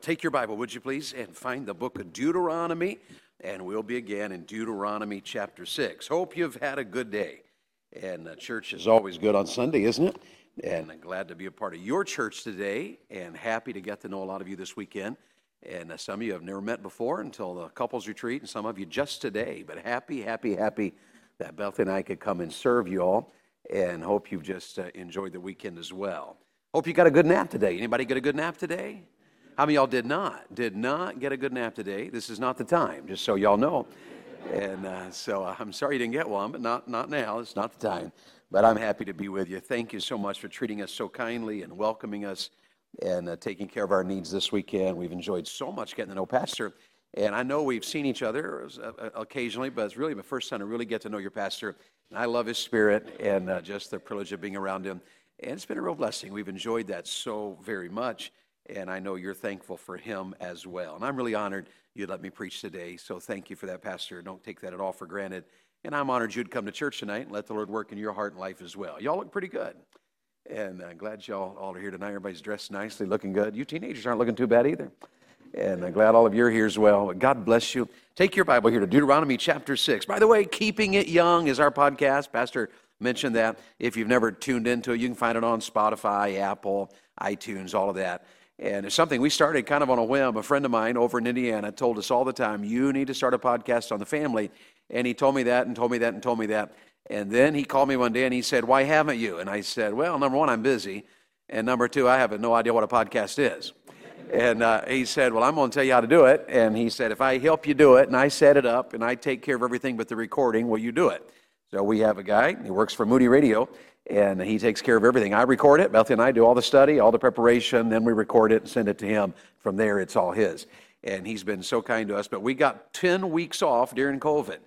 Take your Bible, would you please, and find the book of Deuteronomy, and we'll be again in Deuteronomy chapter 6. Hope you've had a good day. And church is always good on Sunday, isn't it? And I'm glad to be a part of your church today, and happy to get to know a lot of you this weekend. And uh, some of you have never met before until the couples retreat, and some of you just today. But happy, happy, happy that Beth and I could come and serve you all, and hope you've just uh, enjoyed the weekend as well. Hope you got a good nap today. Anybody get a good nap today? How many y'all did not? Did not get a good nap today? This is not the time, just so y'all know. And uh, so uh, I'm sorry you didn't get one, but not, not now. It's not the time. But I'm happy to be with you. Thank you so much for treating us so kindly and welcoming us and uh, taking care of our needs this weekend. We've enjoyed so much getting to know Pastor. And I know we've seen each other uh, uh, occasionally, but it's really my first time to really get to know your pastor. And I love his spirit and uh, just the privilege of being around him. And it's been a real blessing. We've enjoyed that so very much and I know you're thankful for him as well. And I'm really honored you let me preach today, so thank you for that, Pastor. Don't take that at all for granted. And I'm honored you'd come to church tonight and let the Lord work in your heart and life as well. Y'all look pretty good. And I'm glad y'all all are here tonight. Everybody's dressed nicely, looking good. You teenagers aren't looking too bad either. And I'm glad all of you are here as well. God bless you. Take your Bible here to Deuteronomy chapter 6. By the way, Keeping It Young is our podcast. Pastor mentioned that. If you've never tuned into it, you can find it on Spotify, Apple, iTunes, all of that. And it's something we started kind of on a whim. A friend of mine over in Indiana told us all the time, you need to start a podcast on the family. And he told me that and told me that and told me that. And then he called me one day and he said, Why haven't you? And I said, Well, number one, I'm busy. And number two, I have no idea what a podcast is. And uh, he said, Well, I'm going to tell you how to do it. And he said, If I help you do it and I set it up and I take care of everything but the recording, will you do it? So we have a guy, he works for Moody Radio, and he takes care of everything. I record it, Bethany and I do all the study, all the preparation, then we record it and send it to him. From there, it's all his. And he's been so kind to us. But we got 10 weeks off during COVID.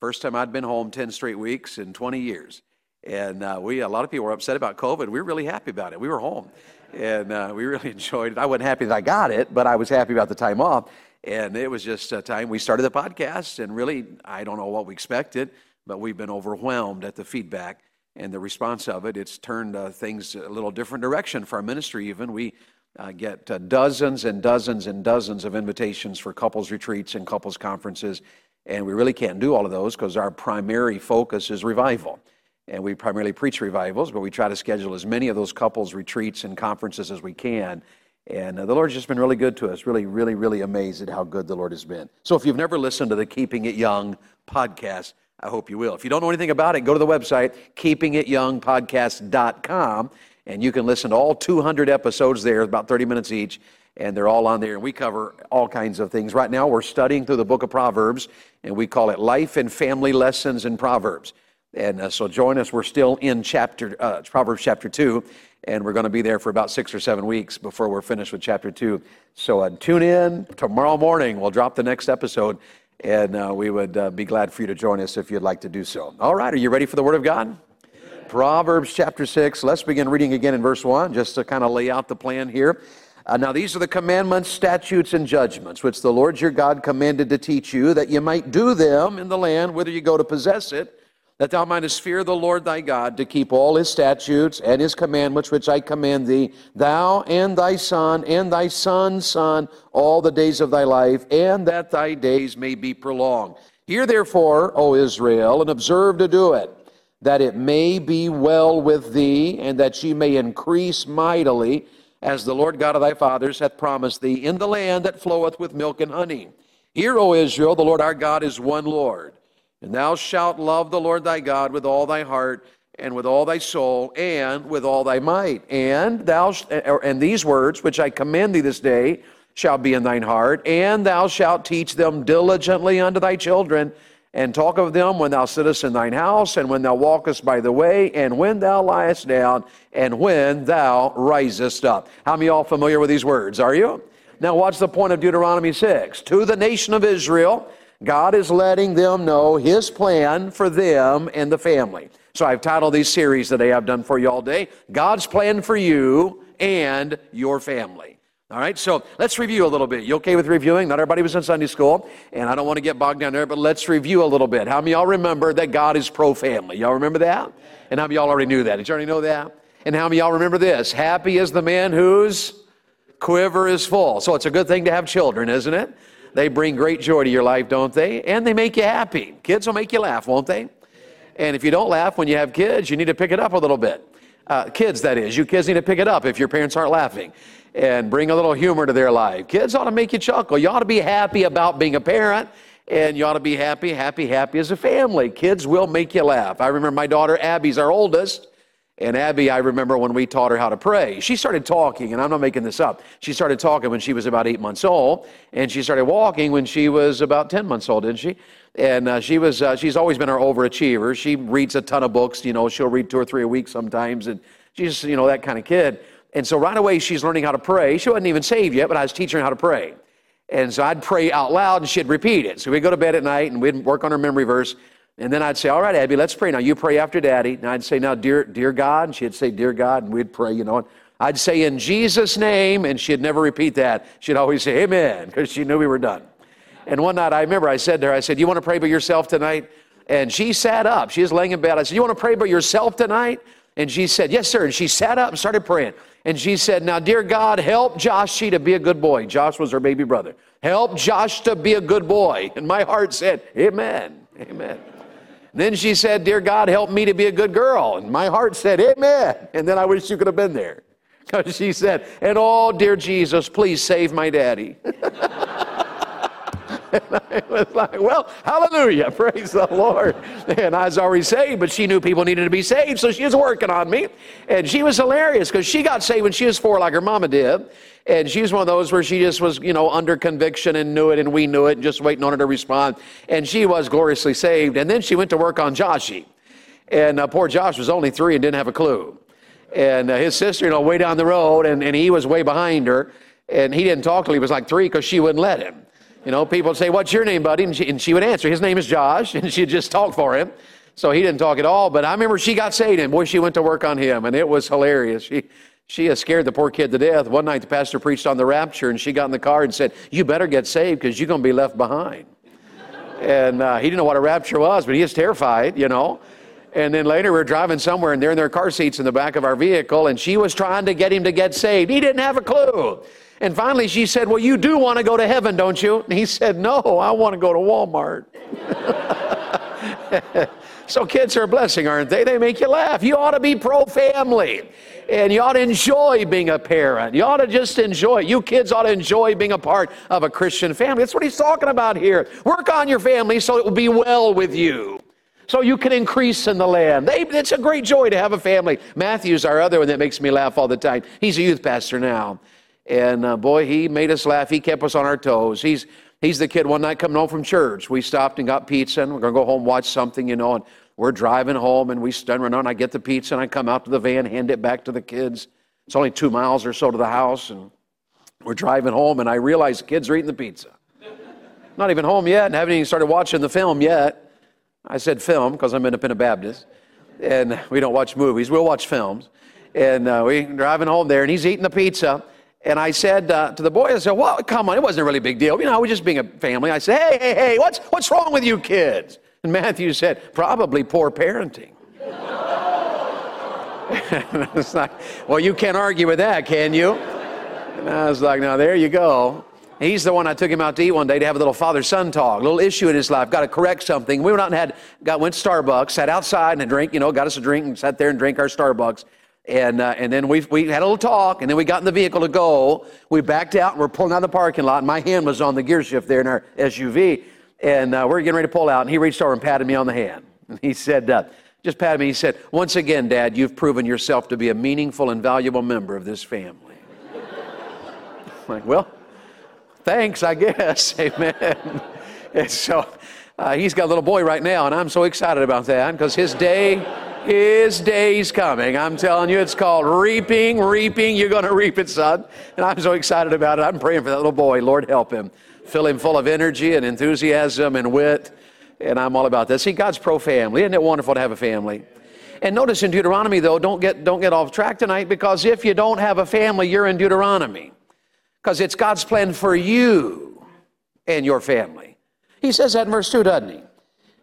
First time I'd been home 10 straight weeks in 20 years. And uh, we, a lot of people were upset about COVID. We were really happy about it. We were home and uh, we really enjoyed it. I wasn't happy that I got it, but I was happy about the time off. And it was just a time we started the podcast, and really, I don't know what we expected, but we've been overwhelmed at the feedback and the response of it. It's turned uh, things a little different direction for our ministry, even. We uh, get uh, dozens and dozens and dozens of invitations for couples retreats and couples conferences, and we really can't do all of those because our primary focus is revival. And we primarily preach revivals, but we try to schedule as many of those couples retreats and conferences as we can. And uh, the Lord's just been really good to us, really, really, really amazed at how good the Lord has been. So if you've never listened to the Keeping It Young podcast, I hope you will. If you don't know anything about it, go to the website, keepingityoungpodcast.com, and you can listen to all 200 episodes there, about 30 minutes each, and they're all on there. And we cover all kinds of things. Right now, we're studying through the book of Proverbs, and we call it Life and Family Lessons in Proverbs. And uh, so join us. We're still in chapter uh, Proverbs chapter 2, and we're going to be there for about six or seven weeks before we're finished with chapter 2. So uh, tune in. Tomorrow morning, we'll drop the next episode and uh, we would uh, be glad for you to join us if you'd like to do so. All right, are you ready for the Word of God? Proverbs chapter 6. Let's begin reading again in verse 1, just to kind of lay out the plan here. Uh, now, these are the commandments, statutes, and judgments which the Lord your God commanded to teach you, that you might do them in the land whither you go to possess it that thou mightest fear the Lord thy God, to keep all his statutes and his commandments which I command thee, thou and thy son and thy son's son, all the days of thy life, and that thy days may be prolonged. Hear therefore, O Israel, and observe to do it, that it may be well with thee, and that ye may increase mightily, as the Lord God of thy fathers hath promised thee, in the land that floweth with milk and honey. Hear, O Israel, the Lord our God is one Lord. And thou shalt love the Lord thy God with all thy heart and with all thy soul and with all thy might. And thou eh, and these words which I command thee this day shall be in thine heart, and thou shalt teach them diligently unto thy children, and talk of them when thou sittest in thine house, and when thou walkest by the way, and when thou liest down, and when thou risest up. How many y'all familiar with these words? Are you? Now, what's the point of Deuteronomy 6? To the nation of Israel, God is letting them know His plan for them and the family. So I've titled these series today I've done for you all day God's plan for you and your family. All right, so let's review a little bit. You okay with reviewing? Not everybody was in Sunday school, and I don't want to get bogged down there, but let's review a little bit. How many y'all remember that God is pro family? Y'all remember that? And how many y'all already knew that? Did you already know that? And how many y'all remember this? Happy is the man whose quiver is full. So it's a good thing to have children, isn't it? They bring great joy to your life, don't they? And they make you happy. Kids will make you laugh, won't they? And if you don't laugh when you have kids, you need to pick it up a little bit. Uh, kids, that is. You kids need to pick it up if your parents aren't laughing and bring a little humor to their life. Kids ought to make you chuckle. You ought to be happy about being a parent, and you ought to be happy, happy, happy as a family. Kids will make you laugh. I remember my daughter Abby's our oldest. And Abby, I remember when we taught her how to pray. She started talking, and I'm not making this up. She started talking when she was about eight months old, and she started walking when she was about 10 months old, didn't she? And uh, she was, uh, she's always been our overachiever. She reads a ton of books, you know, she'll read two or three a week sometimes, and she's, you know, that kind of kid. And so right away, she's learning how to pray. She wasn't even saved yet, but I was teaching her how to pray. And so I'd pray out loud, and she'd repeat it. So we'd go to bed at night, and we'd work on her memory verse. And then I'd say, All right, Abby, let's pray. Now you pray after daddy. And I'd say, Now, dear, dear God. And she'd say, Dear God. And we'd pray, you know. And I'd say, In Jesus' name. And she'd never repeat that. She'd always say, Amen, because she knew we were done. And one night I remember I said to her, I said, You want to pray by yourself tonight? And she sat up. She was laying in bed. I said, You want to pray by yourself tonight? And she said, Yes, sir. And she sat up and started praying. And she said, Now, dear God, help Josh to be a good boy. Josh was her baby brother. Help Josh to be a good boy. And my heart said, Amen. Amen. Then she said, Dear God, help me to be a good girl. And my heart said, Amen. And then I wish you could have been there. Because she said, And oh, dear Jesus, please save my daddy. and I was like, well, hallelujah, praise the Lord. And I was already saved, but she knew people needed to be saved, so she was working on me. And she was hilarious because she got saved when she was four, like her mama did. And she was one of those where she just was, you know, under conviction and knew it, and we knew it, and just waiting on her to respond. And she was gloriously saved. And then she went to work on Joshy. And uh, poor Josh was only three and didn't have a clue. And uh, his sister, you know, way down the road, and, and he was way behind her. And he didn't talk till he was like three because she wouldn't let him. You know, people would say, What's your name, buddy? And she, and she would answer, His name is Josh. And she'd just talk for him. So he didn't talk at all. But I remember she got saved, and boy, she went to work on him. And it was hilarious. She, she has scared the poor kid to death. One night the pastor preached on the rapture, and she got in the car and said, You better get saved because you're going to be left behind. and uh, he didn't know what a rapture was, but he was terrified, you know. And then later we are driving somewhere, and they're in their car seats in the back of our vehicle, and she was trying to get him to get saved. He didn't have a clue. And finally she said, Well, you do want to go to heaven, don't you? And he said, No, I want to go to Walmart. so kids are a blessing, aren't they? They make you laugh. You ought to be pro family. And you ought to enjoy being a parent. You ought to just enjoy. You kids ought to enjoy being a part of a Christian family. That's what he's talking about here. Work on your family so it will be well with you so you can increase in the land. They, it's a great joy to have a family. Matthew's our other one that makes me laugh all the time. He's a youth pastor now. And uh, boy, he made us laugh. He kept us on our toes. He's, he's the kid one night coming home from church. We stopped and got pizza, and we're going to go home, watch something, you know. And we're driving home, and we stand around, and I get the pizza, and I come out to the van, hand it back to the kids. It's only two miles or so to the house, and we're driving home, and I realize the kids are eating the pizza. Not even home yet, and haven't even started watching the film yet. I said film because I'm independent Baptist, and we don't watch movies. We'll watch films. And uh, we're driving home there, and he's eating the pizza. And I said uh, to the boy, I said, well, come on, it wasn't a really big deal. You know, we're just being a family. I said, hey, hey, hey, what's, what's wrong with you kids? And Matthew said, probably poor parenting. and I was like, well, you can't argue with that, can you? And I was like, now there you go. He's the one I took him out to eat one day to have a little father-son talk, a little issue in his life, got to correct something. We went out and had, got, went to Starbucks, sat outside and a drink, you know, got us a drink and sat there and drank our Starbucks. And, uh, and then we, we had a little talk, and then we got in the vehicle to go. We backed out, and we're pulling out of the parking lot, and my hand was on the gear shift there in our SUV. And uh, we are getting ready to pull out, and he reached over and patted me on the hand. And he said, uh, just patted me, he said, Once again, Dad, you've proven yourself to be a meaningful and valuable member of this family. I'm like, well, thanks, I guess. Amen. and so uh, he's got a little boy right now, and I'm so excited about that because his day his day's coming. I'm telling you, it's called reaping, reaping. You're going to reap it, son. And I'm so excited about it. I'm praying for that little boy. Lord, help him. Fill him full of energy and enthusiasm and wit. And I'm all about this. See, God's pro family. Isn't it wonderful to have a family? And notice in Deuteronomy, though, don't get, don't get off track tonight because if you don't have a family, you're in Deuteronomy. Because it's God's plan for you and your family. He says that in verse 2, doesn't he?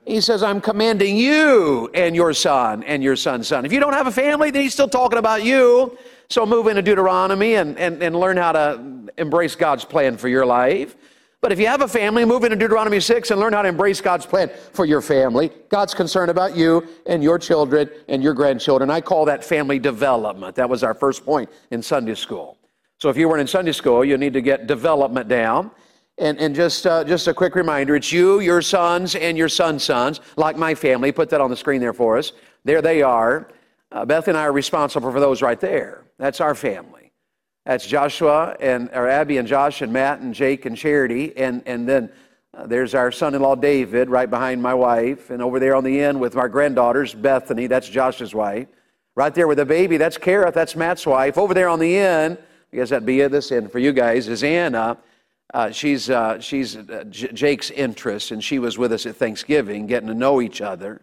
He says, I'm commanding you and your son and your son's son. If you don't have a family, then he's still talking about you. So move into Deuteronomy and, and, and learn how to embrace God's plan for your life. But if you have a family, move into Deuteronomy 6 and learn how to embrace God's plan for your family. God's concerned about you and your children and your grandchildren. I call that family development. That was our first point in Sunday school. So if you weren't in Sunday school, you need to get development down. And, and just, uh, just a quick reminder it's you, your sons, and your sons' sons, like my family. Put that on the screen there for us. There they are. Uh, Beth and I are responsible for those right there. That's our family. That's Joshua and or Abby and Josh and Matt and Jake and Charity. And, and then uh, there's our son in law David right behind my wife. And over there on the end with our granddaughters, Bethany, that's Josh's wife. Right there with the baby, that's Kara, that's Matt's wife. Over there on the end, I guess that'd be at this end for you guys, is Anna. Uh, she's uh, she's uh, J- Jake's interest, and she was with us at Thanksgiving, getting to know each other.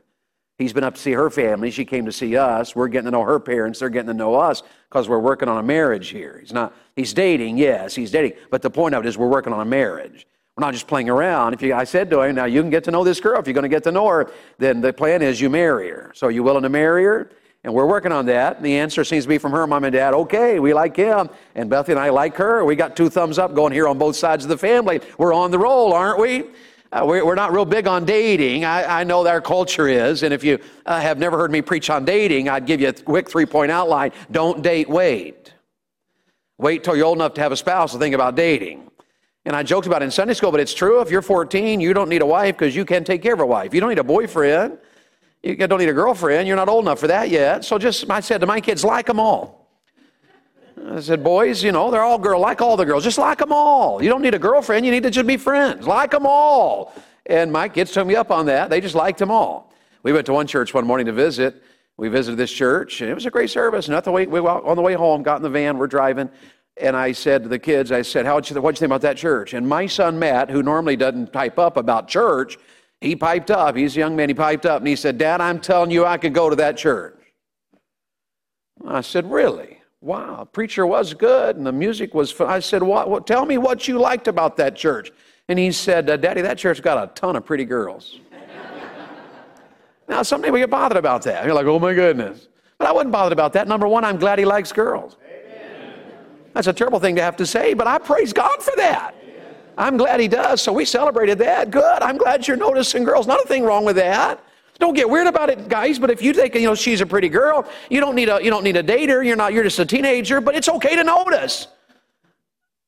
He's been up to see her family. She came to see us. We're getting to know her parents. They're getting to know us because we're working on a marriage here. He's not, he's dating, yes, he's dating. But the point of it is we're working on a marriage. We're not just playing around. If you, I said to him, now you can get to know this girl. If you're going to get to know her, then the plan is you marry her. So are you willing to marry her? And we're working on that. The answer seems to be from her mom and dad, okay, we like him. And Bethany and I like her. We got two thumbs up going here on both sides of the family. We're on the roll, aren't we? Uh, we're, not real big on dating. I, I know our culture is. And if you uh, have never heard me preach on dating, I'd give you a quick three point outline. Don't date, wait. Wait till you're old enough to have a spouse to think about dating. And I joked about it in Sunday school, but it's true. If you're 14, you don't need a wife because you can take care of a wife. You don't need a boyfriend. You don't need a girlfriend. You're not old enough for that yet. So just, I said to my kids, like them all. I said, boys, you know, they're all girls. Like all the girls. Just like them all. You don't need a girlfriend. You need to just be friends. Like them all. And my kids took me up on that. They just liked them all. We went to one church one morning to visit. We visited this church, and it was a great service. And the way, we on the way home, got in the van, we're driving, and I said to the kids, I said, How'd you, what'd you think about that church? And my son Matt, who normally doesn't type up about church, he piped up. He's a young man. He piped up, and he said, Dad, I'm telling you, I could go to that church. I said, Really? wow, preacher was good and the music was fun. I said, what, what, tell me what you liked about that church. And he said, uh, Daddy, that church got a ton of pretty girls. now, some people get bothered about that. You're like, oh my goodness. But I wasn't bothered about that. Number one, I'm glad he likes girls. Amen. That's a terrible thing to have to say, but I praise God for that. I'm glad he does. So we celebrated that. Good. I'm glad you're noticing girls. Not a thing wrong with that. Don't get weird about it, guys. But if you think you know she's a pretty girl, you don't need a you don't need a dater. You're not. You're just a teenager. But it's okay to notice.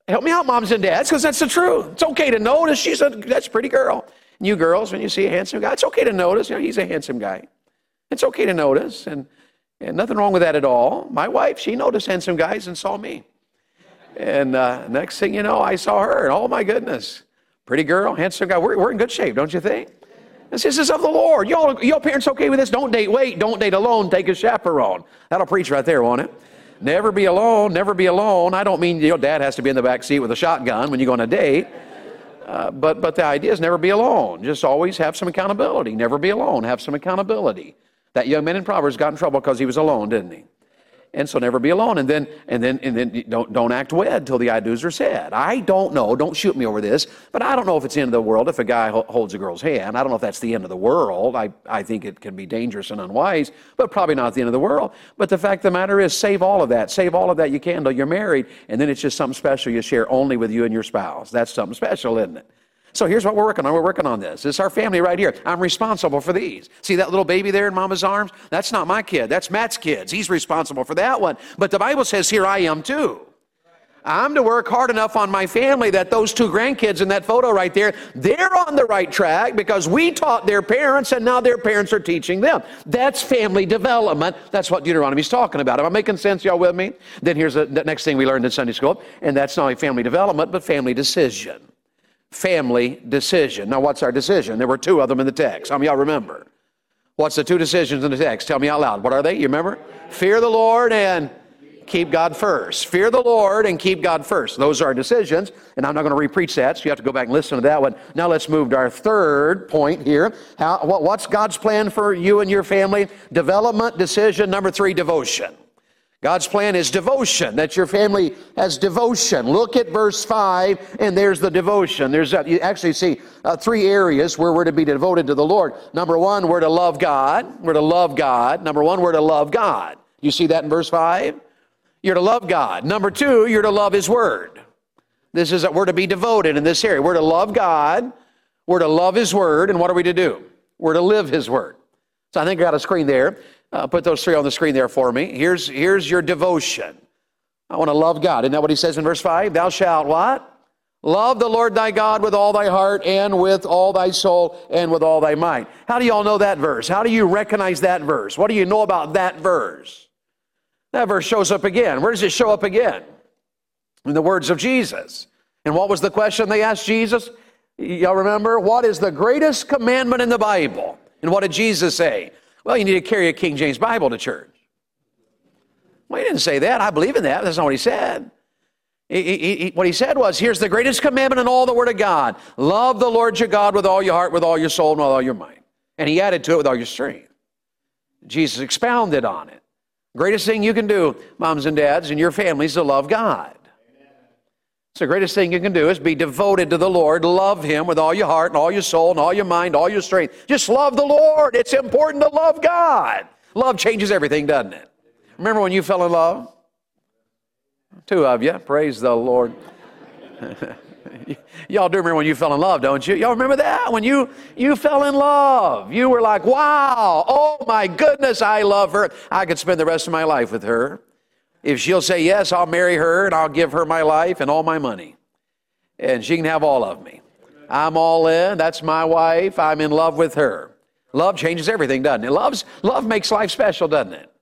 Help me out, moms and dads, because that's the truth. It's okay to notice she's a that's a pretty girl. And you girls, when you see a handsome guy, it's okay to notice. You know, he's a handsome guy. It's okay to notice, and and nothing wrong with that at all. My wife, she noticed handsome guys and saw me. And uh, next thing you know, I saw her, and oh my goodness, pretty girl, handsome guy. We're, we're in good shape, don't you think? This is of the Lord. Y'all, y'all parents okay with this? Don't date, wait, don't date alone, take a chaperone. That'll preach right there, won't it? Never be alone, never be alone. I don't mean your dad has to be in the back seat with a shotgun when you go on a date. Uh, but, but the idea is never be alone. Just always have some accountability. Never be alone. Have some accountability. That young man in Proverbs got in trouble because he was alone, didn't he? And so never be alone. And then, and then, and then don't, don't act wed till the I do's are said. I don't know. Don't shoot me over this, but I don't know if it's the end of the world if a guy holds a girl's hand. I don't know if that's the end of the world. I, I think it can be dangerous and unwise, but probably not the end of the world. But the fact of the matter is, save all of that. Save all of that you can until you're married, and then it's just something special you share only with you and your spouse. That's something special, isn't it? So here's what we're working on. We're working on this. Is our family right here. I'm responsible for these. See that little baby there in mama's arms? That's not my kid. That's Matt's kids. He's responsible for that one. But the Bible says here I am too. I'm to work hard enough on my family that those two grandkids in that photo right there, they're on the right track because we taught their parents and now their parents are teaching them. That's family development. That's what Deuteronomy's talking about. Am I making sense, y'all with me? Then here's the next thing we learned in Sunday school, and that's not only family development, but family decision family decision. Now, what's our decision? There were two of them in the text. How many y'all remember? What's the two decisions in the text? Tell me out loud. What are they? You remember? Fear the Lord and keep God first. Fear the Lord and keep God first. Those are our decisions, and I'm not going to repreach that, so you have to go back and listen to that one. Now let's move to our third point here. How, what, what's God's plan for you and your family? Development, decision. Number three, devotion. God's plan is devotion, that your family has devotion. Look at verse 5, and there's the devotion. There's a, you actually see uh, three areas where we're to be devoted to the Lord. Number one, we're to love God. We're to love God. Number one, we're to love God. You see that in verse 5? You're to love God. Number two, you're to love His Word. This is that we're to be devoted in this area. We're to love God. We're to love His Word. And what are we to do? We're to live His Word. So I think I got a screen there. Uh, put those three on the screen there for me. Here's, here's your devotion. I want to love God. Isn't that what he says in verse 5? Thou shalt what? Love the Lord thy God with all thy heart and with all thy soul and with all thy might. How do you all know that verse? How do you recognize that verse? What do you know about that verse? That verse shows up again. Where does it show up again? In the words of Jesus. And what was the question they asked Jesus? Y'all remember? What is the greatest commandment in the Bible? And what did Jesus say? Well, you need to carry a King James Bible to church. Well, he didn't say that. I believe in that. That's not what he said. He, he, what he said was, here's the greatest commandment in all the Word of God. Love the Lord your God with all your heart, with all your soul, and with all your mind. And he added to it with all your strength. Jesus expounded on it. Greatest thing you can do, moms and dads, and your families, to love God. So the greatest thing you can do is be devoted to the Lord. Love Him with all your heart and all your soul and all your mind, all your strength. Just love the Lord. It's important to love God. Love changes everything, doesn't it? Remember when you fell in love? Two of you. Praise the Lord. Y'all do remember when you fell in love, don't you? Y'all remember that? When you you fell in love. You were like, wow, oh my goodness, I love her. I could spend the rest of my life with her. If she'll say yes, I'll marry her and I'll give her my life and all my money. And she can have all of me. I'm all in. That's my wife. I'm in love with her. Love changes everything, doesn't it? Love's, love makes life special, doesn't it?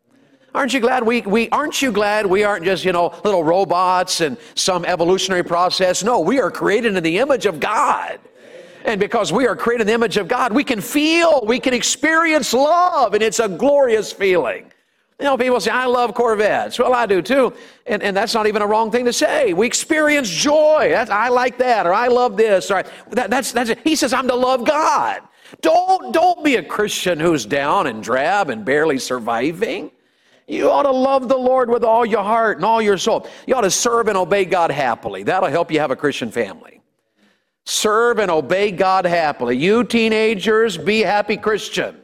Aren't you glad we, we aren't you glad we aren't just, you know, little robots and some evolutionary process? No, we are created in the image of God. And because we are created in the image of God, we can feel, we can experience love, and it's a glorious feeling. You know, people say, I love Corvettes. Well, I do too. And, and that's not even a wrong thing to say. We experience joy. That's, I like that, or I love this. Or that, that's, that's it. He says, I'm to love God. Don't, don't be a Christian who's down and drab and barely surviving. You ought to love the Lord with all your heart and all your soul. You ought to serve and obey God happily. That'll help you have a Christian family. Serve and obey God happily. You teenagers, be happy Christians.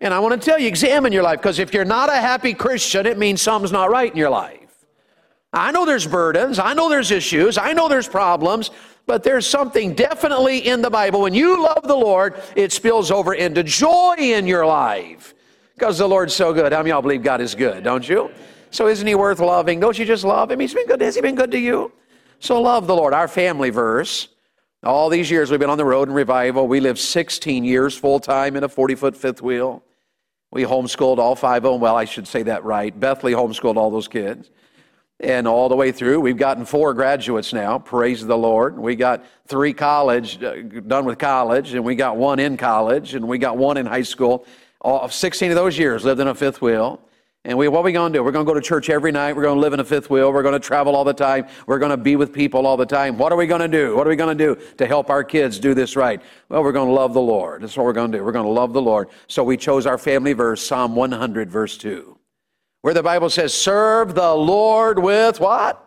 And I want to tell you, examine your life, because if you're not a happy Christian, it means something's not right in your life. I know there's burdens, I know there's issues, I know there's problems, but there's something definitely in the Bible. When you love the Lord, it spills over into joy in your life. Because the Lord's so good. How many y'all believe God is good, don't you? So isn't he worth loving? Don't you just love him? He's been good. Has he been good to you? So love the Lord. Our family verse. All these years we've been on the road in revival. We lived 16 years full time in a 40 foot fifth wheel. We homeschooled all five of them. Well, I should say that right. Bethany homeschooled all those kids. And all the way through, we've gotten four graduates now. Praise the Lord. We got three college, uh, done with college, and we got one in college, and we got one in high school all, 16 of those years lived in a fifth wheel. And we, what are we going to do? We're going to go to church every night. We're going to live in a fifth wheel. We're going to travel all the time. We're going to be with people all the time. What are we going to do? What are we going to do to help our kids do this right? Well, we're going to love the Lord. That's what we're going to do. We're going to love the Lord. So we chose our family verse, Psalm 100, verse 2, where the Bible says, Serve the Lord with what?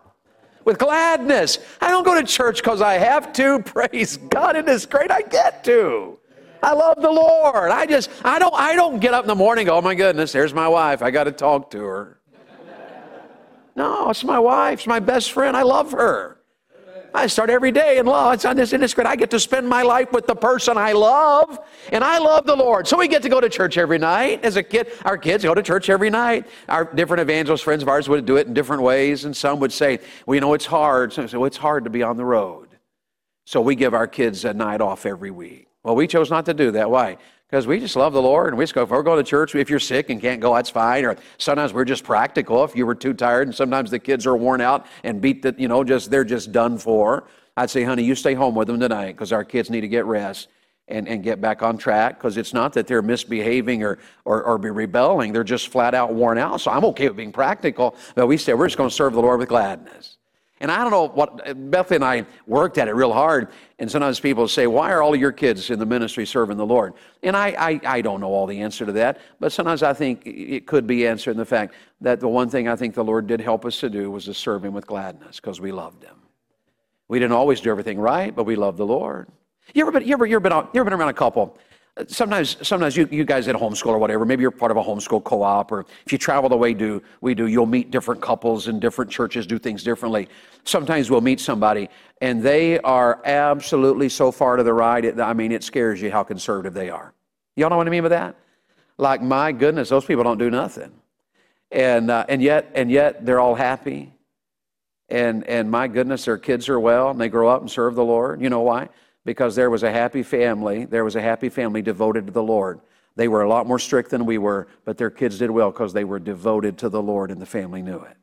With gladness. I don't go to church because I have to. Praise God. It is great I get to. I love the Lord. I just, I don't, I don't get up in the morning go, oh my goodness, there's my wife. I got to talk to her. No, it's my wife. It's my best friend. I love her. I start every day in love. It's, it's, it's great. I get to spend my life with the person I love, and I love the Lord. So we get to go to church every night. As a kid, our kids go to church every night. Our different evangelist friends of ours would do it in different ways, and some would say, well, you know, it's hard. Some say, well, it's hard to be on the road. So we give our kids a night off every week. Well, we chose not to do that. Why? Because we just love the Lord and we just go, if we're going to church, if you're sick and can't go, that's fine. Or sometimes we're just practical if you were too tired and sometimes the kids are worn out and beat that, you know, just they're just done for. I'd say, honey, you stay home with them tonight because our kids need to get rest and, and get back on track because it's not that they're misbehaving or, or, or be rebelling. They're just flat out worn out. So I'm okay with being practical. But we say we're just going to serve the Lord with gladness. And I don't know what, Bethany and I worked at it real hard. And sometimes people say, Why are all your kids in the ministry serving the Lord? And I, I, I don't know all the answer to that. But sometimes I think it could be answered in the fact that the one thing I think the Lord did help us to do was to serve Him with gladness because we loved Him. We didn't always do everything right, but we loved the Lord. You ever been, you ever, you ever been, you ever been around a couple? Sometimes, sometimes you, you guys at homeschool or whatever, maybe you're part of a homeschool co-op, or if you travel the way do we do, you'll meet different couples and different churches do things differently. Sometimes we'll meet somebody and they are absolutely so far to the right. I mean, it scares you how conservative they are. Y'all know what I mean by that? Like, my goodness, those people don't do nothing, and uh, and yet and yet they're all happy, and and my goodness, their kids are well and they grow up and serve the Lord. You know why? Because there was a happy family. There was a happy family devoted to the Lord. They were a lot more strict than we were, but their kids did well because they were devoted to the Lord and the family knew it.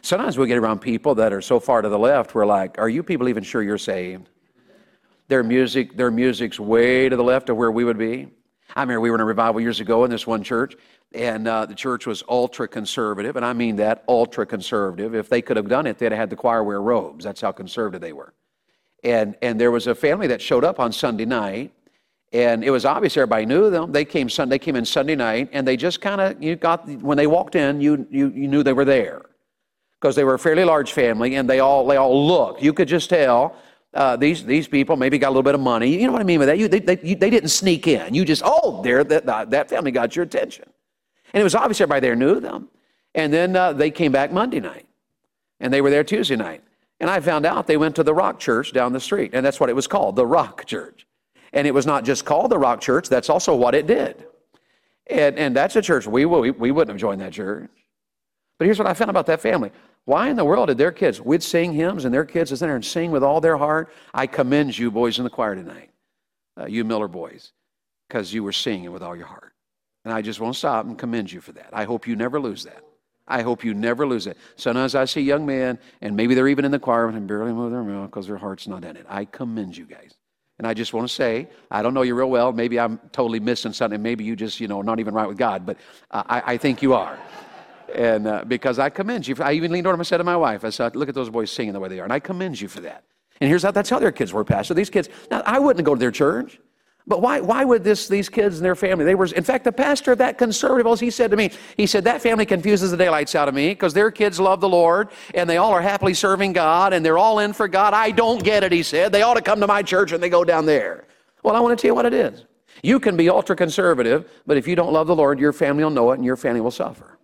Sometimes we get around people that are so far to the left, we're like, are you people even sure you're saved? Their music, their music's way to the left of where we would be. I remember we were in a revival years ago in this one church, and uh, the church was ultra conservative, and I mean that ultra conservative. If they could have done it, they'd have had the choir wear robes. That's how conservative they were. And, and there was a family that showed up on Sunday night, and it was obvious everybody knew them. They came, Sunday, they came in Sunday night, and they just kind of, you got, when they walked in, you, you, you knew they were there. Because they were a fairly large family, and they all, they all looked. You could just tell uh, these, these people maybe got a little bit of money. You know what I mean by that? You, they, they, you, they didn't sneak in. You just, oh, there, that, that family got your attention. And it was obvious everybody there knew them. And then uh, they came back Monday night, and they were there Tuesday night. And I found out they went to the Rock Church down the street, and that's what it was called, the Rock Church. And it was not just called the Rock Church, that's also what it did. And, and that's a church, we, we, we wouldn't have joined that church. But here's what I found about that family. Why in the world did their kids, we'd sing hymns and their kids would sit there and sing with all their heart? I commend you, boys in the choir tonight, uh, you Miller boys, because you were singing with all your heart. And I just won't stop and commend you for that. I hope you never lose that. I hope you never lose it. Sometimes I see young men, and maybe they're even in the choir and barely move their mouth because their heart's not in it. I commend you guys. And I just want to say, I don't know you real well. Maybe I'm totally missing something. Maybe you just, you know, not even right with God, but uh, I, I, think you are. And uh, because I commend you. I even leaned over and said to my wife, I said, look at those boys singing the way they are. And I commend you for that. And here's how that's how their kids were, Pastor. These kids, now I wouldn't go to their church. But why, why would this, these kids and their family, they were, in fact, the pastor of that conservative, he said to me, he said, that family confuses the daylights out of me because their kids love the Lord and they all are happily serving God and they're all in for God. I don't get it, he said. They ought to come to my church and they go down there. Well, I want to tell you what it is. You can be ultra conservative, but if you don't love the Lord, your family will know it and your family will suffer.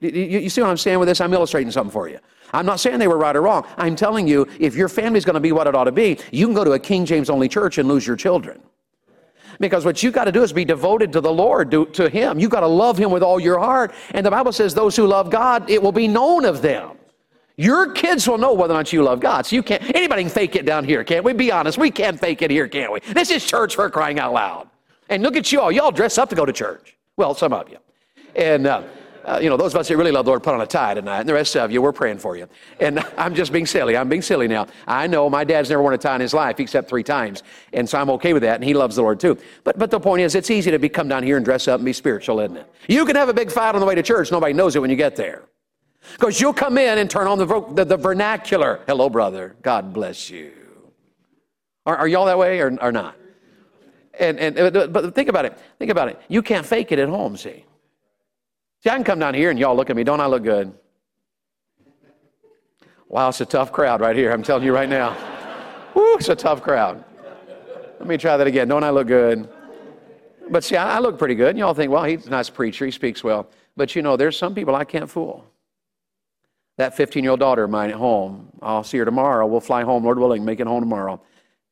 You, you, you see what I'm saying with this? I'm illustrating something for you. I'm not saying they were right or wrong. I'm telling you, if your family's going to be what it ought to be, you can go to a King James only church and lose your children. Because what you've got to do is be devoted to the Lord, to, to Him. You've got to love Him with all your heart. And the Bible says, those who love God, it will be known of them. Your kids will know whether or not you love God. So you can't, anybody can fake it down here, can't we? Be honest. We can't fake it here, can't we? This is church for crying out loud. And look at you all. Y'all dress up to go to church. Well, some of you. And, uh, uh, you know, those of us who really love the Lord put on a tie tonight, and the rest of you, we're praying for you. And I'm just being silly. I'm being silly now. I know my dad's never worn a tie in his life except three times, and so I'm okay with that, and he loves the Lord too. But, but the point is, it's easy to be, come down here and dress up and be spiritual, isn't it? You can have a big fight on the way to church. Nobody knows it when you get there. Because you'll come in and turn on the, the, the vernacular. Hello, brother. God bless you. Are, are y'all that way or, or not? And, and, but think about it. Think about it. You can't fake it at home, see? See, I can come down here and y'all look at me. Don't I look good? Wow, it's a tough crowd right here. I'm telling you right now. Woo, it's a tough crowd. Let me try that again. Don't I look good? But see, I, look pretty good. And y'all think, well, he's a nice preacher. He speaks well. But you know, there's some people I can't fool. That 15 year old daughter of mine at home, I'll see her tomorrow. We'll fly home, Lord willing, make it home tomorrow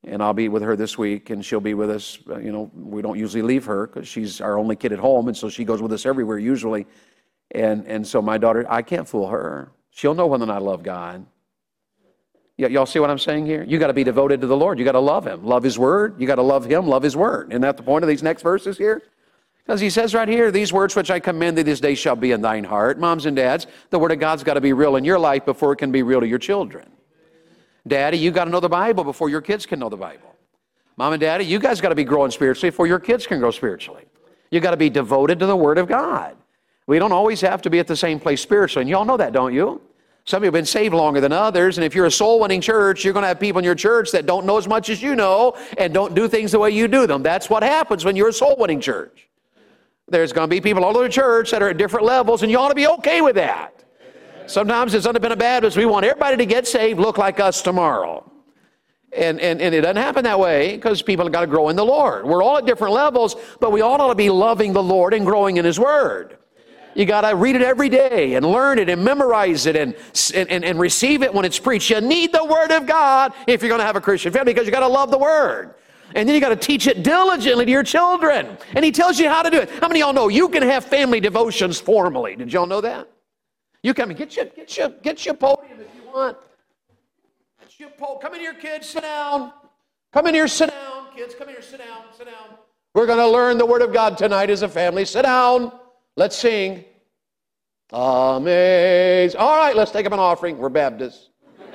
and I'll be with her this week, and she'll be with us. Uh, you know, we don't usually leave her because she's our only kid at home, and so she goes with us everywhere usually. And and so my daughter, I can't fool her. She'll know whether or not I love God. Y- y'all see what I'm saying here? You got to be devoted to the Lord. You got to love Him, love His Word. You got to love Him, love His Word. Isn't that the point of these next verses here? Because he says right here, these words which I command thee this day shall be in thine heart. Moms and dads, the Word of God's got to be real in your life before it can be real to your children. Daddy, you got to know the Bible before your kids can know the Bible. Mom and Daddy, you guys got to be growing spiritually before your kids can grow spiritually. You got to be devoted to the Word of God. We don't always have to be at the same place spiritually, and y'all know that, don't you? Some of you have been saved longer than others, and if you're a soul winning church, you're going to have people in your church that don't know as much as you know and don't do things the way you do them. That's what happens when you're a soul winning church. There's going to be people all over the church that are at different levels, and you ought to be okay with that. Sometimes it's Independent Baptists, we want everybody to get saved, look like us tomorrow. And, and, and it doesn't happen that way because people have got to grow in the Lord. We're all at different levels, but we all ought to be loving the Lord and growing in His Word. You got to read it every day and learn it and memorize it and, and, and receive it when it's preached. You need the Word of God if you're going to have a Christian family because you got to love the Word. And then you got to teach it diligently to your children. And he tells you how to do it. How many of y'all know you can have family devotions formally? Did y'all know that? You come and get your get your get your podium if you want. Get your po- come in here, kids, sit down. Come in here, sit down, kids. Come in here, sit down, sit down. We're going to learn the Word of God tonight as a family. Sit down. Let's sing. Amaze. All right, let's take up an offering. We're Baptists.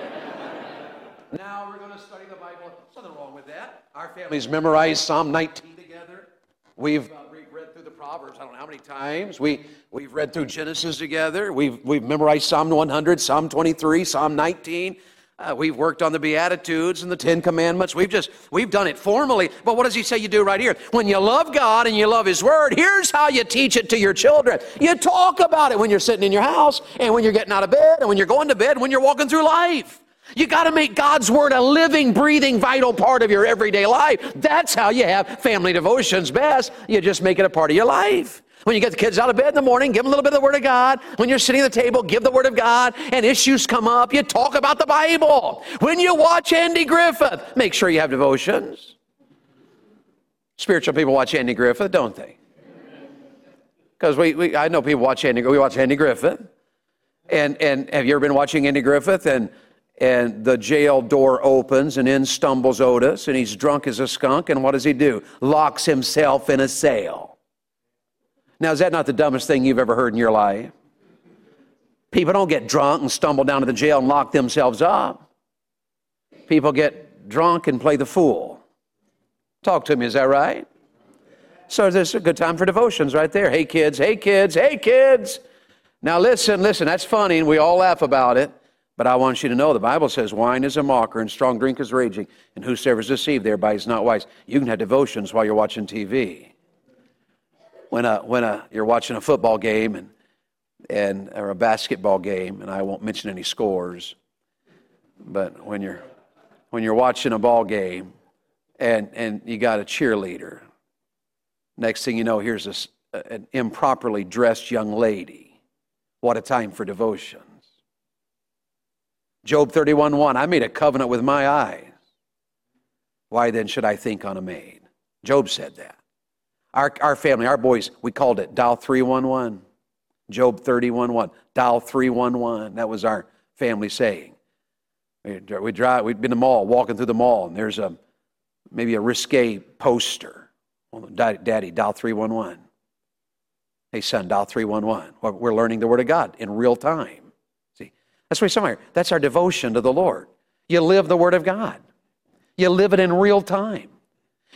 now we're going to study the Bible. There's nothing wrong with that. Our families memorized Psalm 19 together. We've uh, Proverbs, I don't know how many times. We, we've read through Genesis together. We've, we've memorized Psalm 100, Psalm 23, Psalm 19. Uh, we've worked on the Beatitudes and the Ten Commandments. We've just, we've done it formally. But what does he say you do right here? When you love God and you love His Word, here's how you teach it to your children. You talk about it when you're sitting in your house and when you're getting out of bed and when you're going to bed, when you're walking through life. You got to make God's Word a living, breathing, vital part of your everyday life. That's how you have family devotions best. You just make it a part of your life. When you get the kids out of bed in the morning, give them a little bit of the Word of God. When you're sitting at the table, give the Word of God. And issues come up, you talk about the Bible. When you watch Andy Griffith, make sure you have devotions. Spiritual people watch Andy Griffith, don't they? Because we, we, I know people watch Andy. We watch Andy Griffith, and and have you ever been watching Andy Griffith? And and the jail door opens, and in stumbles Otis, and he's drunk as a skunk. And what does he do? Locks himself in a cell. Now, is that not the dumbest thing you've ever heard in your life? People don't get drunk and stumble down to the jail and lock themselves up. People get drunk and play the fool. Talk to me, is that right? So this is a good time for devotions right there. Hey kids, hey kids, hey kids. Now listen, listen, that's funny and we all laugh about it. But I want you to know the Bible says wine is a mocker and strong drink is raging, and whosoever is deceived thereby is not wise. You can have devotions while you're watching TV when, a, when a, you're watching a football game and, and, or a basketball game, and I won't mention any scores, but when you're, when you're watching a ball game and, and you got a cheerleader, next thing you know, here's a, an improperly dressed young lady. What a time for devotions. Job 31 1, I made a covenant with my eyes. Why then should I think on a maid? Job said that. Our, our family, our boys, we called it dial 311. Job 31 1. Dial 311. That was our family saying. We drive, we'd been in the mall, walking through the mall, and there's a maybe a risque poster. Well, Daddy, dial 311. Hey, son, dial 311. We're learning the Word of God in real time. That's what somewhere. That's our devotion to the Lord. You live the Word of God, you live it in real time.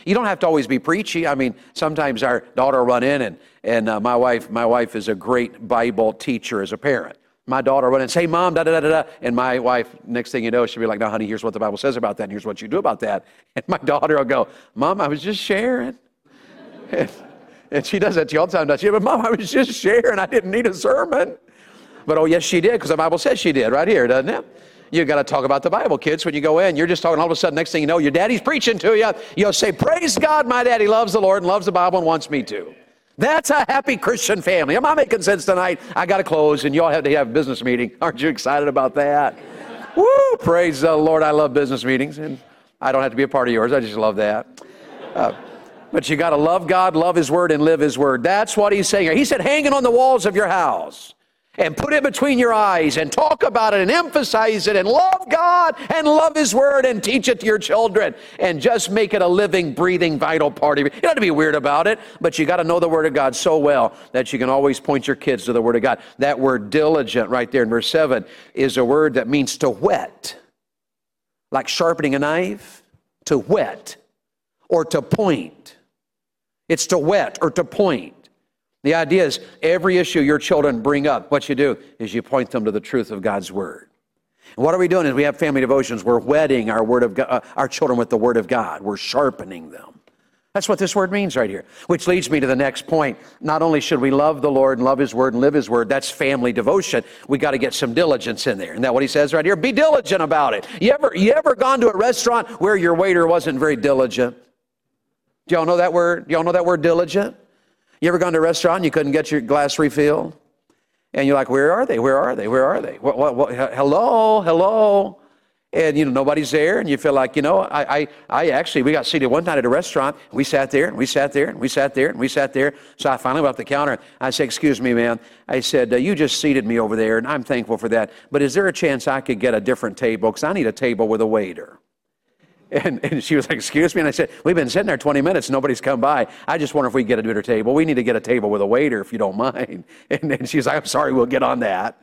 You don't have to always be preachy. I mean, sometimes our daughter will run in, and, and uh, my, wife, my wife is a great Bible teacher as a parent. My daughter run in and say, Mom, da da da da. And my wife, next thing you know, she'll be like, No, honey, here's what the Bible says about that, and here's what you do about that. And my daughter will go, Mom, I was just sharing. and, and she does that to you all the time, doesn't she? But Mom, I was just sharing. I didn't need a sermon. But oh, yes, she did, because the Bible says she did right here, doesn't it? You got to talk about the Bible, kids. When you go in, you're just talking. All of a sudden, next thing you know, your daddy's preaching to you. You'll say, "Praise God, my daddy loves the Lord and loves the Bible and wants me to." That's a happy Christian family. Am I making sense tonight? I got to close, and you all have to have a business meeting. Aren't you excited about that? Woo! Praise the Lord. I love business meetings, and I don't have to be a part of yours. I just love that. Uh, but you got to love God, love His Word, and live His Word. That's what He's saying. here. He said, hanging on the walls of your house and put it between your eyes and talk about it and emphasize it and love God and love His Word and teach it to your children and just make it a living, breathing, vital part of you. You don't have to be weird about it, but you got to know the Word of God so well that you can always point your kids to the Word of God. That word diligent right there in verse 7 is a word that means to whet, like sharpening a knife, to whet or to point. It's to whet or to point. The idea is every issue your children bring up, what you do is you point them to the truth of God's word. And what are we doing is we have family devotions. We're whetting our word of God, uh, our children with the word of God. We're sharpening them. That's what this word means right here. Which leads me to the next point. Not only should we love the Lord and love His word and live His word, that's family devotion. We got to get some diligence in there. Isn't that what He says right here? Be diligent about it. You ever, you ever gone to a restaurant where your waiter wasn't very diligent? Do y'all know that word? Do y'all know that word diligent? You ever gone to a restaurant and you couldn't get your glass refilled? And you're like, where are they? Where are they? Where are they? What, what, what, hello? Hello? and you know nobody's there and you feel like you know I, I, I actually we got seated one night at a restaurant we sat there and we sat there and we sat there and we sat there so i finally went up the counter And i said excuse me man i said uh, you just seated me over there and i'm thankful for that but is there a chance i could get a different table because i need a table with a waiter and, and she was like, Excuse me? And I said, We've been sitting there 20 minutes, nobody's come by. I just wonder if we get a dinner table. We need to get a table with a waiter if you don't mind. And, and she was like, I'm sorry, we'll get on that.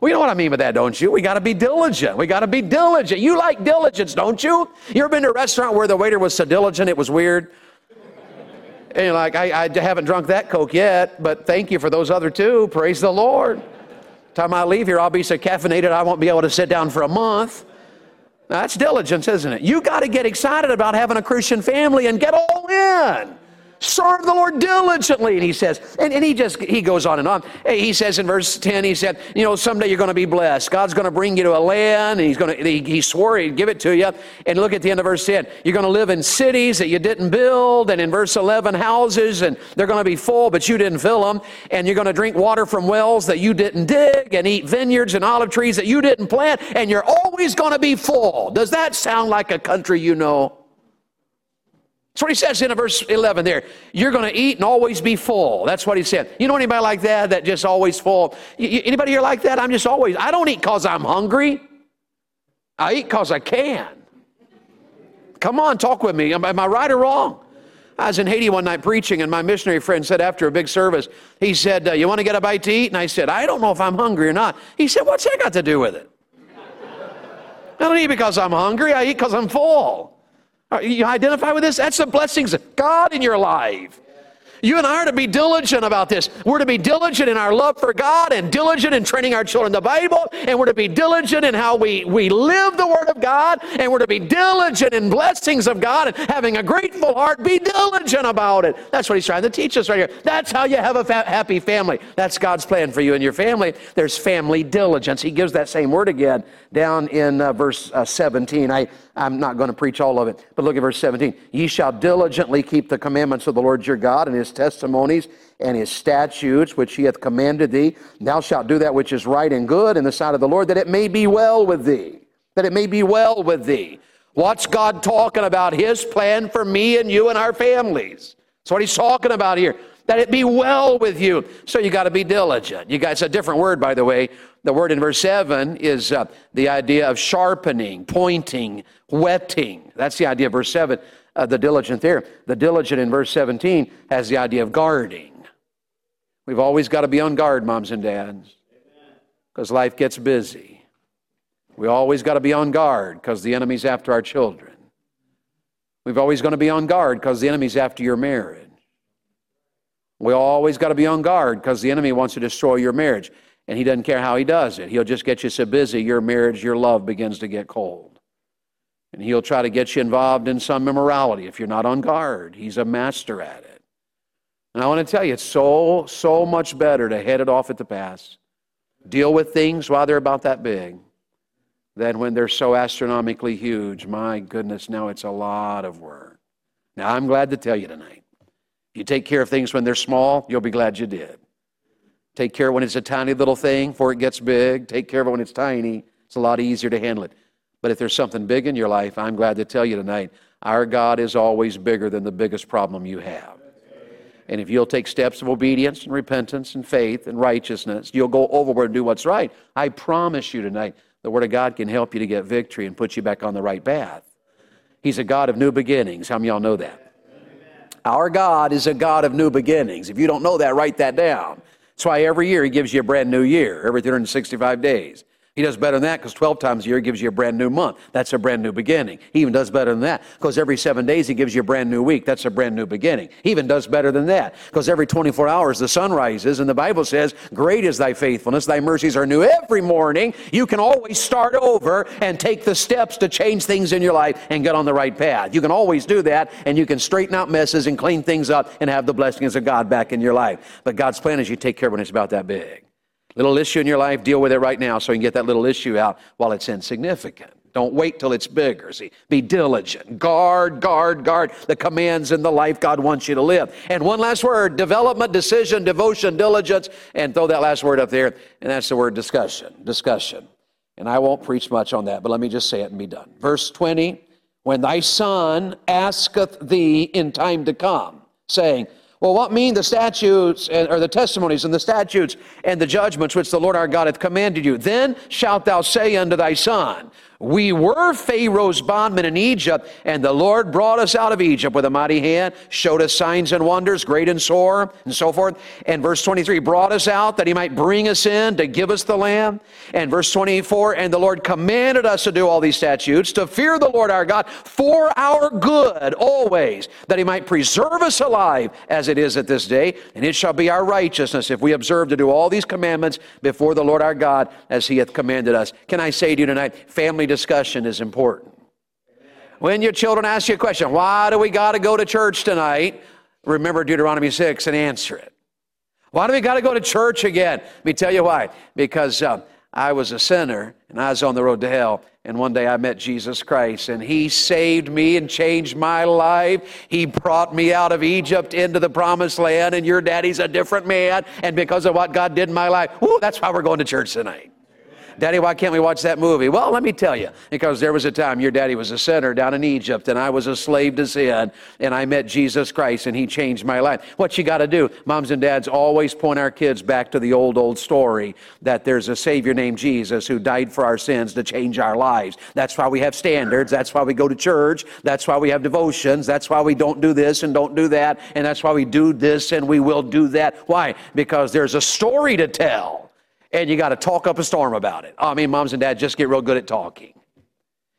Well, you know what I mean by that, don't you? We got to be diligent. We got to be diligent. You like diligence, don't you? You ever been to a restaurant where the waiter was so diligent it was weird? And you're like, I, I haven't drunk that Coke yet, but thank you for those other two. Praise the Lord. Time I leave here, I'll be so caffeinated I won't be able to sit down for a month. Now, that's diligence, isn't it? You got to get excited about having a Christian family and get all in. Serve the Lord diligently. And he says, and, and he just, he goes on and on. He says in verse 10, he said, you know, someday you're going to be blessed. God's going to bring you to a land and he's going to, he, he swore he'd give it to you. And look at the end of verse 10. You're going to live in cities that you didn't build. And in verse 11, houses and they're going to be full, but you didn't fill them. And you're going to drink water from wells that you didn't dig and eat vineyards and olive trees that you didn't plant. And you're always going to be full. Does that sound like a country you know? That's what he says in verse 11 there. You're going to eat and always be full. That's what he said. You know anybody like that, that just always full? Anybody here like that? I'm just always, I don't eat because I'm hungry. I eat because I can. Come on, talk with me. Am, am I right or wrong? I was in Haiti one night preaching, and my missionary friend said after a big service, he said, uh, You want to get a bite to eat? And I said, I don't know if I'm hungry or not. He said, What's that got to do with it? I don't eat because I'm hungry, I eat because I'm full. You identify with this? That's the blessings of God in your life. You and I are to be diligent about this. We're to be diligent in our love for God and diligent in training our children the Bible. And we're to be diligent in how we, we live the Word of God. And we're to be diligent in blessings of God and having a grateful heart. Be diligent about it. That's what He's trying to teach us right here. That's how you have a fa- happy family. That's God's plan for you and your family. There's family diligence. He gives that same word again down in uh, verse uh, 17. I, I'm not going to preach all of it, but look at verse 17. Ye shall diligently keep the commandments of the Lord your God and his testimonies and his statutes, which he hath commanded thee. Thou shalt do that which is right and good in the sight of the Lord, that it may be well with thee. That it may be well with thee. What's God talking about? His plan for me and you and our families. That's what he's talking about here that it be well with you. So you got to be diligent. You guys, a different word, by the way. The word in verse 7 is uh, the idea of sharpening, pointing, whetting. That's the idea of verse 7, uh, the diligent there. The diligent in verse 17 has the idea of guarding. We've always got to be on guard, moms and dads, because life gets busy. We always got to be on guard because the enemy's after our children. We've always got to be on guard because the enemy's after your marriage. We always got to be on guard because the enemy wants to destroy your marriage. And he doesn't care how he does it. He'll just get you so busy, your marriage, your love begins to get cold. And he'll try to get you involved in some immorality if you're not on guard. He's a master at it. And I want to tell you, it's so, so much better to head it off at the pass. Deal with things while they're about that big than when they're so astronomically huge. My goodness, now it's a lot of work. Now, I'm glad to tell you tonight you take care of things when they're small, you'll be glad you did. Take care when it's a tiny little thing before it gets big. Take care of it when it's tiny. It's a lot easier to handle it. But if there's something big in your life, I'm glad to tell you tonight, our God is always bigger than the biggest problem you have. And if you'll take steps of obedience and repentance and faith and righteousness, you'll go overboard and do what's right. I promise you tonight, the Word of God can help you to get victory and put you back on the right path. He's a God of new beginnings. How many y'all know that? Our God is a God of new beginnings. If you don't know that, write that down. That's why every year He gives you a brand new year, every 365 days. He does better than that because 12 times a year gives you a brand new month. That's a brand new beginning. He even does better than that because every seven days he gives you a brand new week. That's a brand new beginning. He even does better than that because every 24 hours the sun rises and the Bible says, Great is thy faithfulness. Thy mercies are new every morning. You can always start over and take the steps to change things in your life and get on the right path. You can always do that and you can straighten out messes and clean things up and have the blessings of God back in your life. But God's plan is you take care when it's about that big. Little issue in your life, deal with it right now so you can get that little issue out while it's insignificant. Don't wait till it's bigger. See, be diligent. Guard, guard, guard the commands in the life God wants you to live. And one last word development, decision, devotion, diligence. And throw that last word up there, and that's the word discussion. Discussion. And I won't preach much on that, but let me just say it and be done. Verse 20 When thy son asketh thee in time to come, saying, well, what mean the statutes and, or the testimonies and the statutes and the judgments which the Lord our God hath commanded you? Then shalt thou say unto thy son, we were Pharaoh's bondmen in Egypt, and the Lord brought us out of Egypt with a mighty hand, showed us signs and wonders, great and sore, and so forth. And verse 23, brought us out that he might bring us in to give us the land. And verse 24, and the Lord commanded us to do all these statutes, to fear the Lord our God for our good always, that he might preserve us alive as it is at this day. And it shall be our righteousness if we observe to do all these commandments before the Lord our God as he hath commanded us. Can I say to you tonight, family discussion is important. When your children ask you a question, why do we got to go to church tonight? Remember Deuteronomy 6 and answer it. Why do we got to go to church again? Let me tell you why. Because uh, I was a sinner and I was on the road to hell. And one day I met Jesus Christ and He saved me and changed my life. He brought me out of Egypt into the promised land. And your daddy's a different man. And because of what God did in my life, ooh, that's why we're going to church tonight. Daddy, why can't we watch that movie? Well, let me tell you, because there was a time your daddy was a sinner down in Egypt, and I was a slave to sin, and I met Jesus Christ, and he changed my life. What you got to do, moms and dads, always point our kids back to the old, old story that there's a Savior named Jesus who died for our sins to change our lives. That's why we have standards. That's why we go to church. That's why we have devotions. That's why we don't do this and don't do that. And that's why we do this and we will do that. Why? Because there's a story to tell and you got to talk up a storm about it. Oh, I mean, moms and dads just get real good at talking.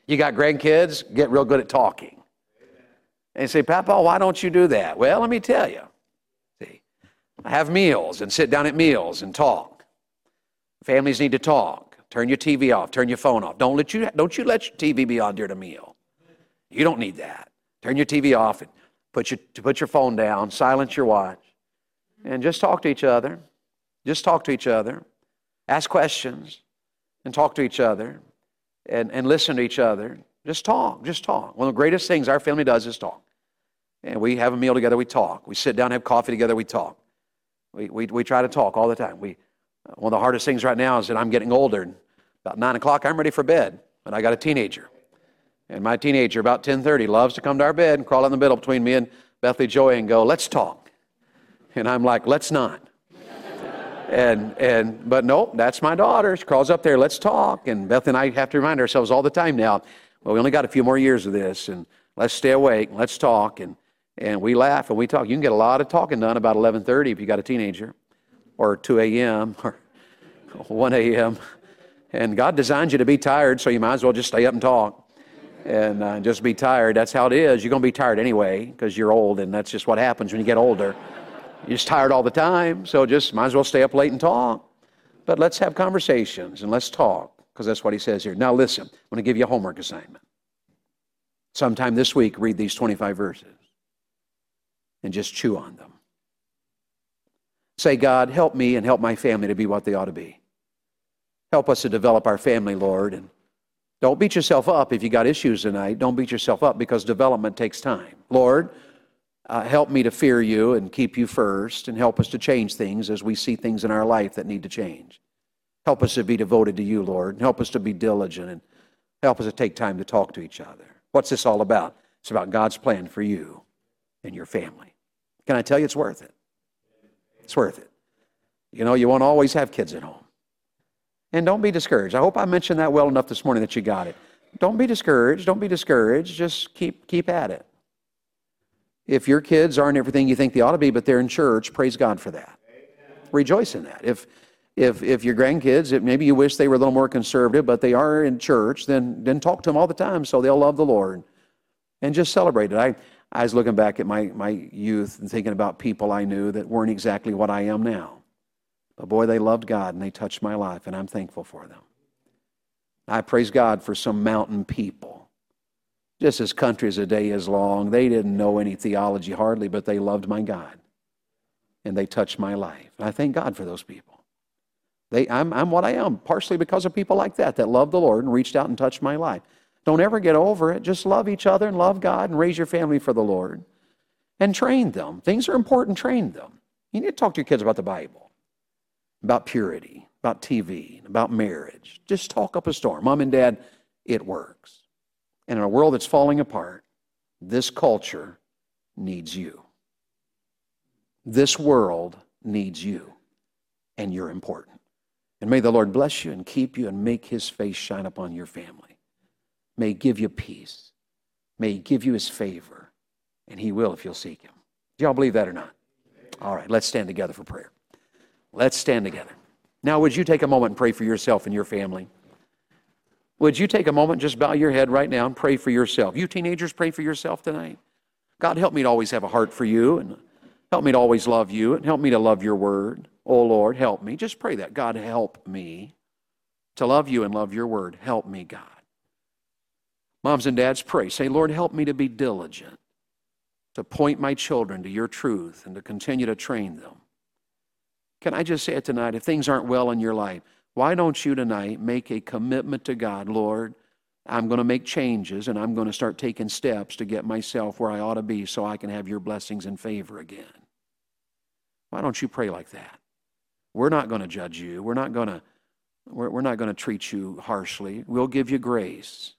You got grandkids, get real good at talking. And you say, Papa, why don't you do that? Well, let me tell you. See, I have meals and sit down at meals and talk. Families need to talk. Turn your TV off. Turn your phone off. Don't let you don't you let your TV be on during a meal. You don't need that. Turn your TV off and put your put your phone down. Silence your watch, and just talk to each other. Just talk to each other ask questions and talk to each other and, and listen to each other. Just talk, just talk. One of the greatest things our family does is talk. And we have a meal together, we talk. We sit down, have coffee together, we talk. We, we, we try to talk all the time. We, one of the hardest things right now is that I'm getting older. And about 9 o'clock, I'm ready for bed. And I got a teenager. And my teenager, about 10.30, loves to come to our bed and crawl in the middle between me and Bethany Joy and go, let's talk. And I'm like, let's not and and but nope, that's my daughter. She crawls up there, let's talk. And Beth and I have to remind ourselves all the time now. Well, we only got a few more years of this, and let's stay awake. and Let's talk, and and we laugh and we talk. You can get a lot of talking done about 11:30 if you got a teenager, or 2 a.m. or 1 a.m. And God designed you to be tired, so you might as well just stay up and talk and uh, just be tired. That's how it is. You're going to be tired anyway because you're old, and that's just what happens when you get older. You're just tired all the time, so just might as well stay up late and talk. But let's have conversations and let's talk, because that's what he says here. Now, listen, I'm going to give you a homework assignment. Sometime this week, read these 25 verses and just chew on them. Say, God, help me and help my family to be what they ought to be. Help us to develop our family, Lord. And don't beat yourself up if you got issues tonight. Don't beat yourself up because development takes time. Lord, uh, help me to fear you and keep you first, and help us to change things as we see things in our life that need to change. Help us to be devoted to you, Lord, and help us to be diligent, and help us to take time to talk to each other. What's this all about? It's about God's plan for you and your family. Can I tell you it's worth it? It's worth it. You know, you won't always have kids at home. And don't be discouraged. I hope I mentioned that well enough this morning that you got it. Don't be discouraged. Don't be discouraged. Just keep keep at it. If your kids aren't everything you think they ought to be, but they're in church, praise God for that. Rejoice in that. If if, if your grandkids, if maybe you wish they were a little more conservative, but they are in church, then, then talk to them all the time so they'll love the Lord. And just celebrate it. I, I was looking back at my, my youth and thinking about people I knew that weren't exactly what I am now. But boy, they loved God and they touched my life, and I'm thankful for them. I praise God for some mountain people. Just as countries a day is long, they didn't know any theology hardly, but they loved my God. And they touched my life. And I thank God for those people. They, I'm, I'm what I am, partially because of people like that, that love the Lord and reached out and touched my life. Don't ever get over it. Just love each other and love God and raise your family for the Lord. And train them. Things are important, train them. You need to talk to your kids about the Bible, about purity, about TV, about marriage. Just talk up a storm. Mom and dad, it works. And in a world that's falling apart, this culture needs you. This world needs you, and you're important. And may the Lord bless you and keep you and make his face shine upon your family. May he give you peace. May he give you his favor. And he will if you'll seek him. Do y'all believe that or not? All right, let's stand together for prayer. Let's stand together. Now, would you take a moment and pray for yourself and your family? Would you take a moment, just bow your head right now and pray for yourself? You teenagers, pray for yourself tonight. God, help me to always have a heart for you and help me to always love you and help me to love your word. Oh, Lord, help me. Just pray that. God, help me to love you and love your word. Help me, God. Moms and dads, pray. Say, Lord, help me to be diligent, to point my children to your truth and to continue to train them. Can I just say it tonight? If things aren't well in your life, why don't you tonight make a commitment to God? Lord, I'm going to make changes and I'm going to start taking steps to get myself where I ought to be so I can have your blessings and favor again. Why don't you pray like that? We're not going to judge you. We're not going to we're, we're not going to treat you harshly. We'll give you grace.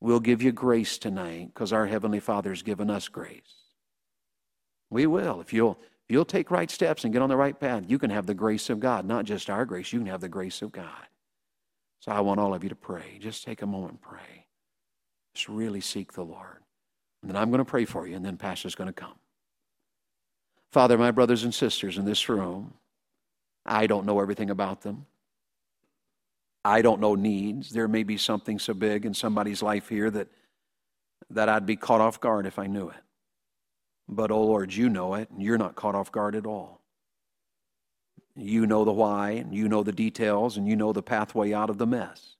We'll give you grace tonight because our Heavenly Father's given us grace. We will. If you'll you'll take right steps and get on the right path, you can have the grace of God, not just our grace, you can have the grace of God. So I want all of you to pray. Just take a moment and pray. Just really seek the Lord. And then I'm going to pray for you, and then Pastor's going to come. Father, my brothers and sisters in this room, I don't know everything about them. I don't know needs. There may be something so big in somebody's life here that, that I'd be caught off guard if I knew it. But, oh Lord, you know it, and you're not caught off guard at all. You know the why, and you know the details, and you know the pathway out of the mess.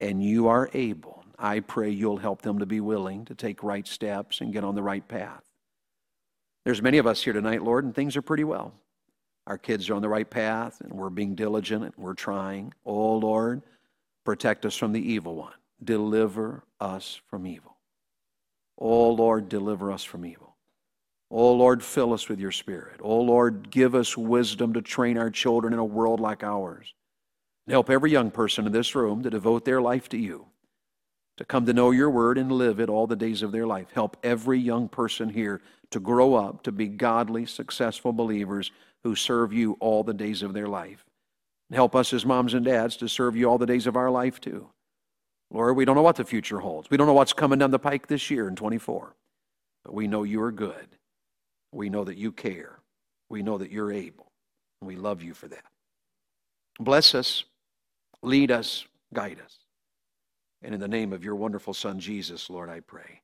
And you are able. I pray you'll help them to be willing to take right steps and get on the right path. There's many of us here tonight, Lord, and things are pretty well. Our kids are on the right path, and we're being diligent, and we're trying. Oh, Lord, protect us from the evil one. Deliver us from evil. Oh, Lord, deliver us from evil. Oh Lord, fill us with your Spirit. Oh Lord, give us wisdom to train our children in a world like ours. Help every young person in this room to devote their life to you, to come to know your word and live it all the days of their life. Help every young person here to grow up to be godly, successful believers who serve you all the days of their life. Help us as moms and dads to serve you all the days of our life too. Lord, we don't know what the future holds. We don't know what's coming down the pike this year in 24, but we know you are good. We know that you care. We know that you're able. We love you for that. Bless us, lead us, guide us. And in the name of your wonderful Son, Jesus, Lord, I pray.